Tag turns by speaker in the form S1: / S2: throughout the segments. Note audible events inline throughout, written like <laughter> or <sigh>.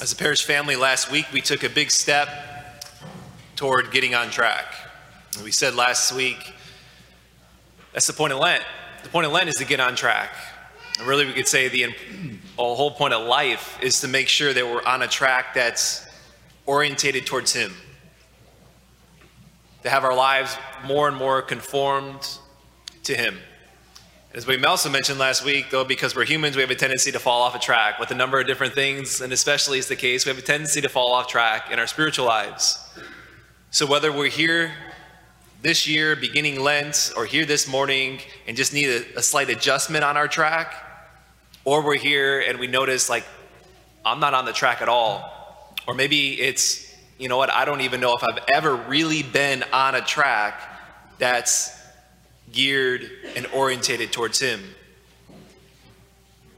S1: As a parish family, last week we took a big step toward getting on track. We said last week that's the point of Lent. The point of Lent is to get on track. And really, we could say the <clears throat> whole point of life is to make sure that we're on a track that's orientated towards Him. To have our lives more and more conformed to Him. As we also mentioned last week, though, because we're humans, we have a tendency to fall off a track with a number of different things, and especially is the case, we have a tendency to fall off track in our spiritual lives. So whether we're here this year, beginning Lent, or here this morning and just need a, a slight adjustment on our track, or we're here and we notice, like, I'm not on the track at all, or maybe it's, you know what, I don't even know if I've ever really been on a track that's geared and orientated towards Him.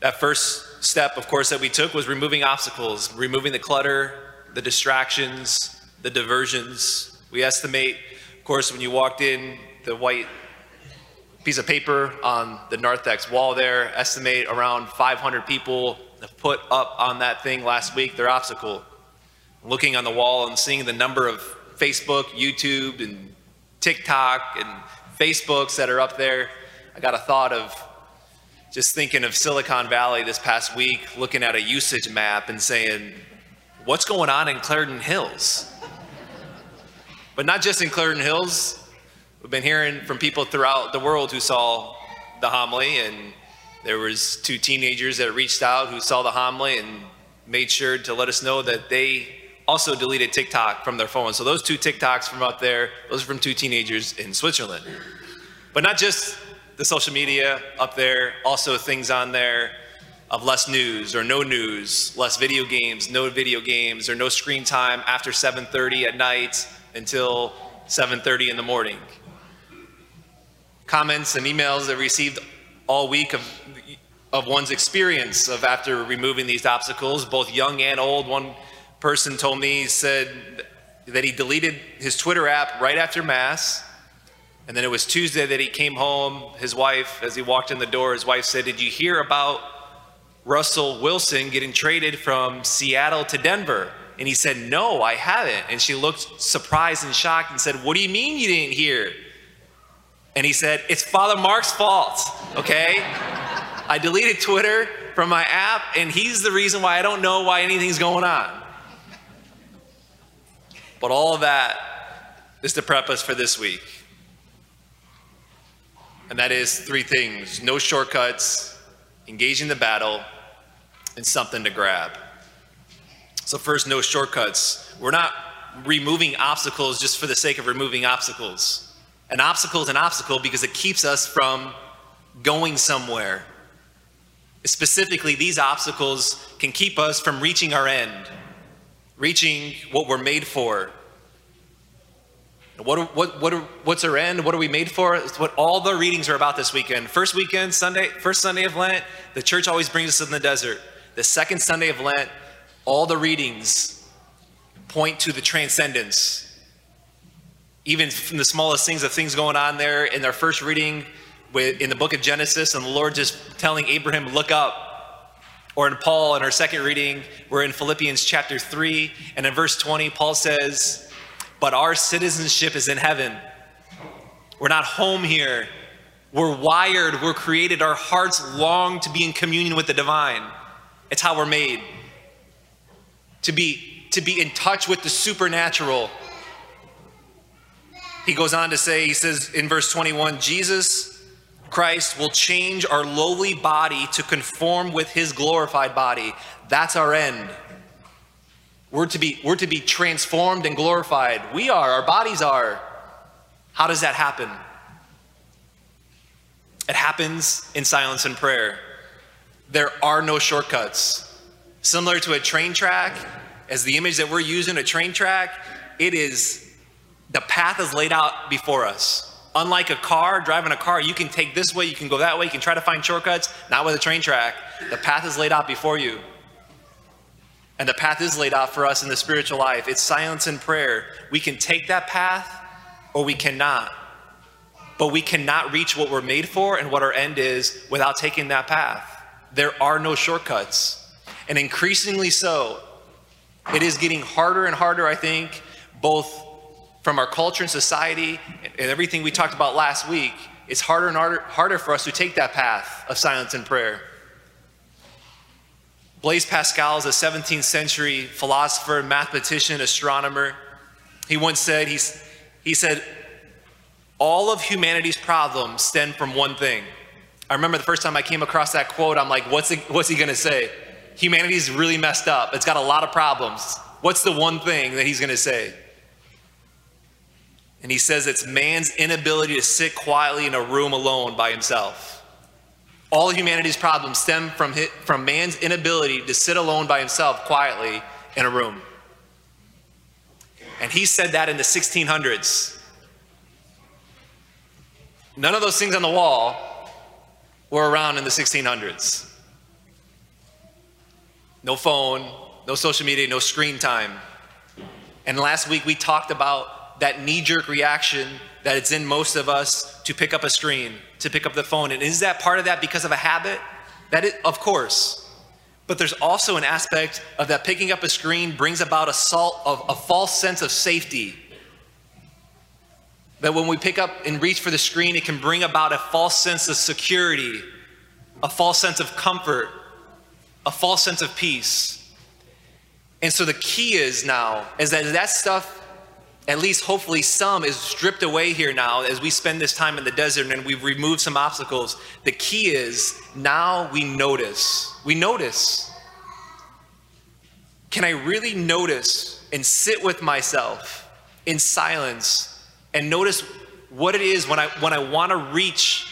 S1: That first step, of course, that we took was removing obstacles, removing the clutter, the distractions, the diversions. We estimate, of course, when you walked in, the white piece of paper on the narthex wall there, estimate around 500 people have put up on that thing last week their obstacle. Looking on the wall and seeing the number of Facebook, YouTube, and TikTok and Facebooks that are up there. I got a thought of just thinking of Silicon Valley this past week, looking at a usage map and saying, what's going on in Clarendon Hills? but not just in Clarendon Hills. We've been hearing from people throughout the world who saw the homily, and there was two teenagers that reached out who saw the homily and made sure to let us know that they also deleted TikTok from their phone. So those two TikToks from up there, those are from two teenagers in Switzerland. But not just the social media up there, also things on there of less news or no news, less video games, no video games, or no screen time after 7.30 at night until 7.30 in the morning. Comments and emails that received all week of, of one's experience of after removing these obstacles, both young and old. One person told me, he said that he deleted his Twitter app right after Mass. And then it was Tuesday that he came home. His wife, as he walked in the door, his wife said, Did you hear about Russell Wilson getting traded from Seattle to Denver? And he said, No, I haven't. And she looked surprised and shocked and said, What do you mean you didn't hear? And he said, It's Father Mark's fault, okay? I deleted Twitter from my app, and he's the reason why I don't know why anything's going on. But all of that is to prep us for this week. And that is three things no shortcuts, engaging the battle, and something to grab. So, first, no shortcuts. We're not removing obstacles just for the sake of removing obstacles. An obstacle is an obstacle because it keeps us from going somewhere. Specifically, these obstacles can keep us from reaching our end reaching what we're made for. What, what, what, what's our end? What are we made for? It's what all the readings are about this weekend. First weekend, Sunday, first Sunday of Lent, the church always brings us in the desert. The second Sunday of Lent, all the readings point to the transcendence. Even from the smallest things of things going on there in their first reading with, in the book of Genesis, and the Lord just telling Abraham, look up. Or in Paul, in our second reading, we're in Philippians chapter 3, and in verse 20, Paul says, But our citizenship is in heaven. We're not home here. We're wired, we're created, our hearts long to be in communion with the divine. It's how we're made. To be, to be in touch with the supernatural. He goes on to say, he says in verse 21, Jesus Christ will change our lowly body to conform with his glorified body. That's our end. We're to be, we're to be transformed and glorified. We are, our bodies are. How does that happen? It happens in silence and prayer. There are no shortcuts. Similar to a train track, as the image that we're using, a train track, it is, the path is laid out before us. Unlike a car, driving a car, you can take this way, you can go that way, you can try to find shortcuts. Not with a train track. The path is laid out before you. And the path is laid out for us in the spiritual life. It's silence and prayer. We can take that path or we cannot. But we cannot reach what we're made for and what our end is without taking that path. There are no shortcuts. And increasingly so, It is getting harder and harder, I think, both from our culture and society and everything we talked about last week. It's harder and harder, harder for us to take that path of silence and prayer. Blaise Pascal is a 17th century philosopher, mathematician, astronomer. He once said, he's, he said, all of humanity's problems stem from one thing. I remember the first time I came across that quote, I'm like, what's, what's he gonna say? Humanity's really messed up. It's got a lot of problems. What's the one thing that he's gonna say? And he says it's man's inability to sit quietly in a room alone by himself. All humanity's problems stem from, his, from man's inability to sit alone by himself quietly in a room. And he said that in the 1600s. None of those things on the wall were around in the 1600s. No phone, no social media, no screen time. And last week we talked about that knee jerk reaction that it's in most of us to pick up a screen, to pick up the phone. And is that part of that because of a habit? That is, of course. But there's also an aspect of that picking up a screen brings about a, salt, of, a false sense of safety. That when we pick up and reach for the screen, it can bring about a false sense of security, a false sense of comfort, a false sense of peace. And so the key is now is that that stuff at least hopefully some is stripped away here now as we spend this time in the desert and we've removed some obstacles. The key is now we notice. We notice. Can I really notice and sit with myself in silence and notice what it is when I when I want to reach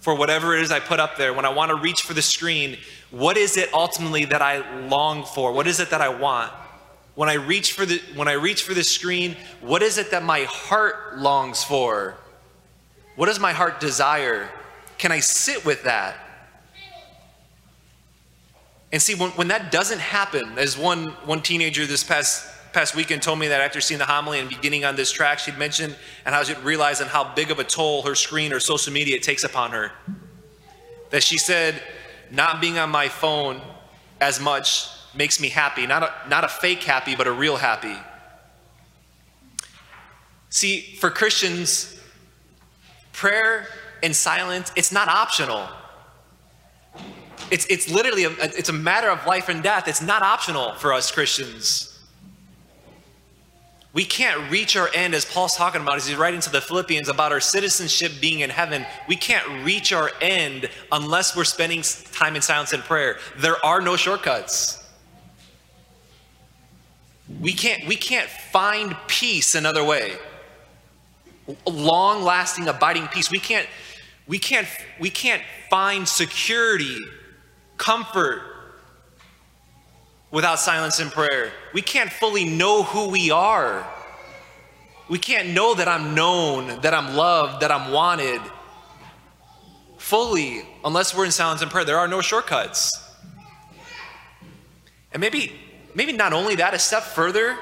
S1: for whatever it is I put up there, when I want to reach for the screen, what is it ultimately that I long for? What is it that I want? When I reach for the when I reach for the screen, what is it that my heart longs for? What does my heart desire? Can I sit with that? And see, when, when that doesn't happen, as one, one teenager this past, past weekend told me that after seeing the homily and beginning on this track, she'd mentioned and how she'd realized how big of a toll her screen or social media takes upon her. That she said, not being on my phone as much makes me happy. Not a, not a fake happy, but a real happy. See, for Christians, prayer and silence, it's not optional. It's, it's literally, a, it's a matter of life and death. It's not optional for us Christians. We can't reach our end, as Paul's talking about as he's writing to the Philippians about our citizenship being in heaven. We can't reach our end unless we're spending time in silence and prayer. There are no shortcuts. We can't, we can't find peace another way. Long lasting, abiding peace. We can't, we, can't, we can't find security, comfort without silence and prayer. We can't fully know who we are. We can't know that I'm known, that I'm loved, that I'm wanted fully unless we're in silence and prayer. There are no shortcuts. And maybe maybe not only that, a step further,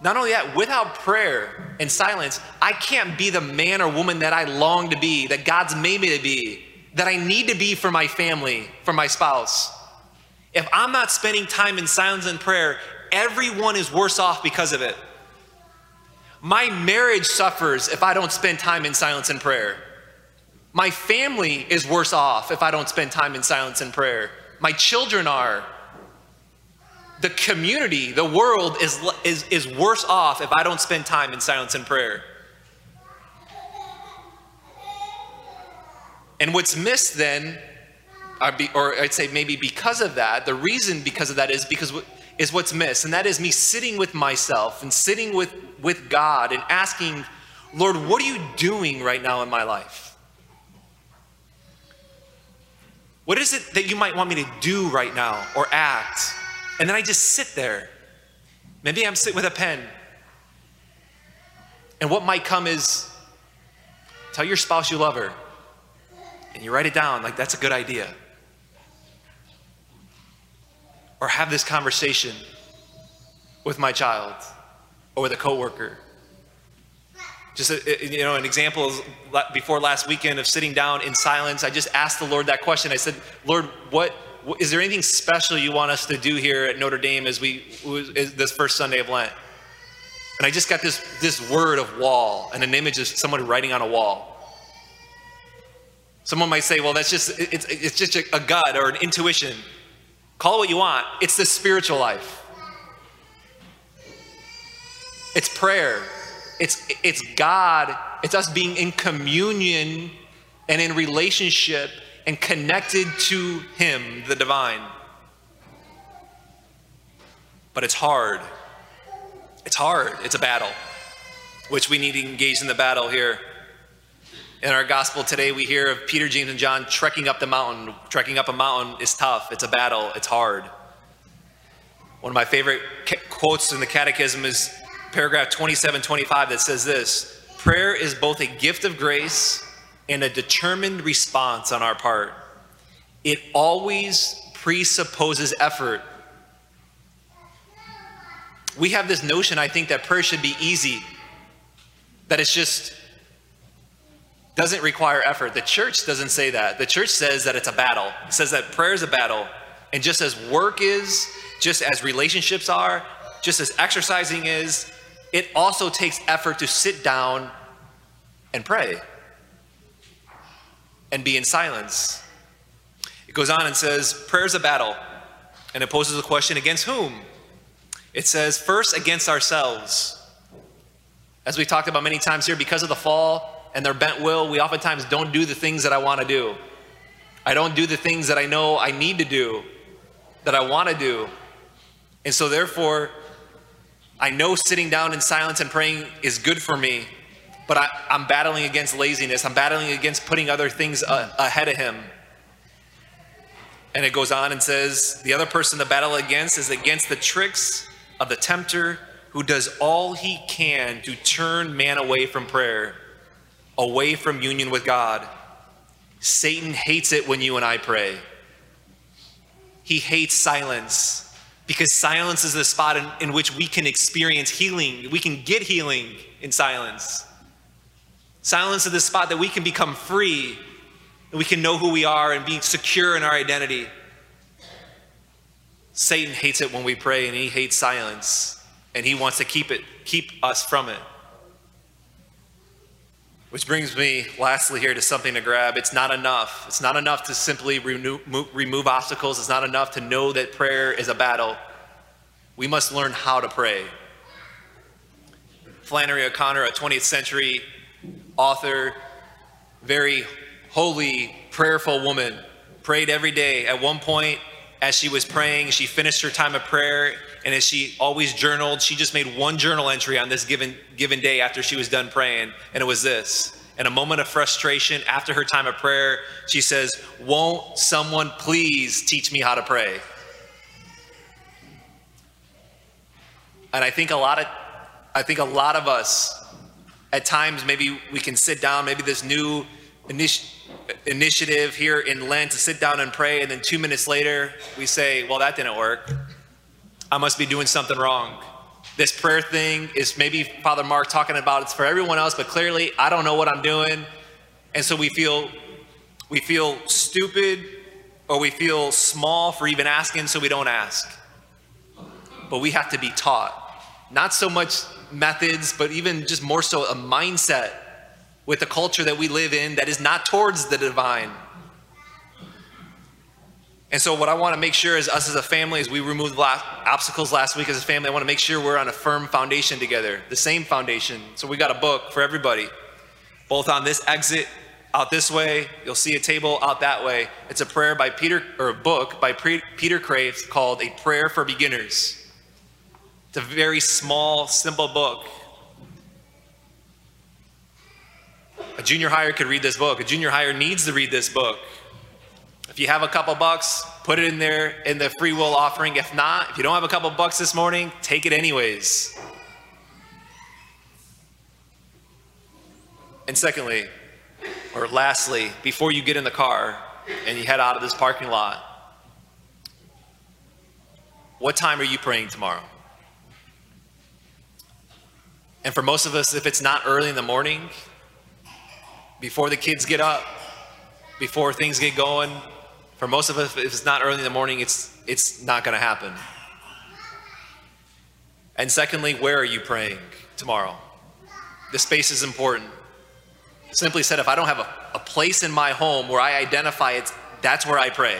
S1: not only that, without prayer and silence, I can't be the man or woman that I long to be, that God's made me to be, that I need to be for my family, for my spouse. If I'm not spending time in silence and prayer, everyone is worse off because of it. My marriage suffers if I don't spend time in silence and prayer. My family is worse off if I don't spend time in silence and prayer. My children are the community, the world is, is, is worse off if I don't spend time in silence and prayer. And what's missed then, or I'd say maybe because of that, the reason because of that is because is what's missed, and that is me sitting with myself and sitting with, with God and asking, Lord, what are you doing right now in my life? What is it that you might want me to do right now or act? And then I just sit there. Maybe I'm sitting with a pen. And what might come is tell your spouse you love her. And you write it down like that's a good idea. Or have this conversation with my child or with a coworker. Just a, you know, an example before last weekend of sitting down in silence. I just asked the Lord that question. I said, "Lord, what is there anything special you want us to do here at Notre Dame as we this first Sunday of Lent? And I just got this this word of wall and an image of someone writing on a wall. Someone might say, well, that's just it's it's just a gut or an intuition. Call it what you want. It's the spiritual life. It's prayer. It's it's God. It's us being in communion and in relationship and connected to Him, the divine. But it's hard. It's hard. It's a battle, which we need to engage in the battle here. In our gospel today, we hear of Peter, James, and John trekking up the mountain. Trekking up a mountain is tough, it's a battle, it's hard. One of my favorite quotes in the Catechism is paragraph 2725 that says this Prayer is both a gift of grace and a determined response on our part. It always presupposes effort. We have this notion, I think, that prayer should be easy, that it's just doesn't require effort. The church doesn't say that. The church says that it's a battle. It says that prayer is a battle. And just as work is, just as relationships are, just as exercising is, it also takes effort to sit down and pray and be in silence. It goes on and says, Prayer is a battle. And it poses a question against whom? It says, first against ourselves. As we talked about many times here, because of the fall and their bent will, we oftentimes don't do the things that I want to do. I don't do the things that I know I need to do, that I want to do. And so, therefore, I know sitting down in silence and praying is good for me, but I, am battling against laziness. I'm battling against putting other things uh, ahead of Him. And it goes on and says, the other person to battle against is against the tricks of the tempter who does all he can to turn man away from prayer, away from union with God. Satan hates it when you and I pray. He hates silence because silence is the spot in, in which we can experience healing. We can get healing in silence. Silence is the spot that we can become free and we can know who we are and be secure in our identity. Satan hates it when we pray and he hates silence and he wants to keep it keep us from it. Which brings me lastly here to something to grab. It's not enough. It's not enough to simply remove, remove obstacles. It's not enough to know that prayer is a battle. We must learn how to pray. Flannery O'Connor, a 20th century author, very holy, prayerful woman, prayed every day. At one point, as she was praying, she finished her time of prayer, and as she always journaled, she just made one journal entry on this given, given day after she was done praying, and it was this. In a moment of frustration after her time of prayer, she says, Won't someone please teach me how to pray? And I think a lot of I think a lot of us at times maybe we can sit down, maybe this new initi- initiative here in Lent to sit down and pray, and then two minutes later we say, Well, that didn't work. I must be doing something wrong. This prayer thing is maybe Father Mark talking about it's for everyone else, but clearly I don't know what I'm doing. And so we feel we feel stupid or we feel small for even asking, so we don't ask. But we have to be taught. Not so much methods, but even just more so a mindset with the culture that we live in that is not towards the divine. And so, what I want to make sure is us as a family, as we removed last, obstacles last week as a family, I want to make sure we're on a firm foundation together, the same foundation. So, we got a book for everybody, both on this exit out this way. You'll see a table out that way. It's a prayer by Peter, or a book by Peter Kreeft called A Prayer for Beginners. It's a very small, simple book. A junior higher could read this book. A junior higher needs to read this book. If you have a couple bucks, put it in there in the free will offering. If not, if you don't have a couple bucks this morning, take it anyways. And secondly, or lastly, before you get in the car and you head out of this parking lot, what time are you praying tomorrow? And for most of us, if it's not early in the morning, before the kids get up, before things get going, For most of us, if it's not early in the morning, it's, it's not going to happen. And secondly, where are you praying tomorrow? The space is important. Simply said, if I don't have a, a place in my home where I identify it, that's where I pray.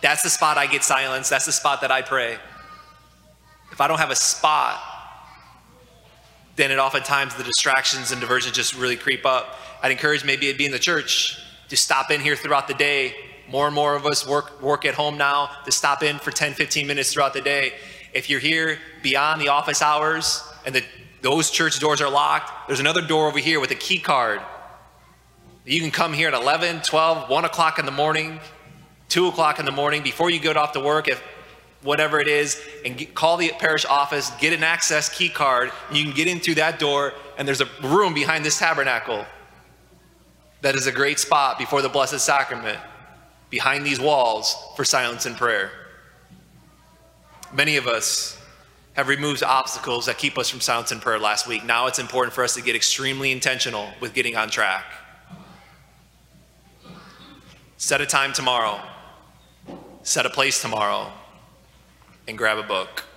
S1: That's the spot I get silence. That's the spot that I pray. If I don't have a spot, then it oftentimes the distractions and diversions just really creep up. I'd encourage maybe it'd be in the church to stop in here throughout the day. More and more of us work work at home now to stop in for 10, 15 minutes throughout the day. If you're here beyond the office hours and the, those church doors are locked, there's another door over here with a key card. You can come here at 11, 12, 1 o'clock in the morning, 2 o'clock in the morning before you go off to work. If whatever it is, and get, call the parish office, get an access key card. You can get in through that door, and there's a room behind this tabernacle that is a great spot before the Blessed Sacrament, behind these walls for silence and prayer. Many of us have removed obstacles that keep us from silence and prayer last week. Now it's important for us to get extremely intentional with getting on track. Set a time tomorrow, set a place tomorrow and grab a book.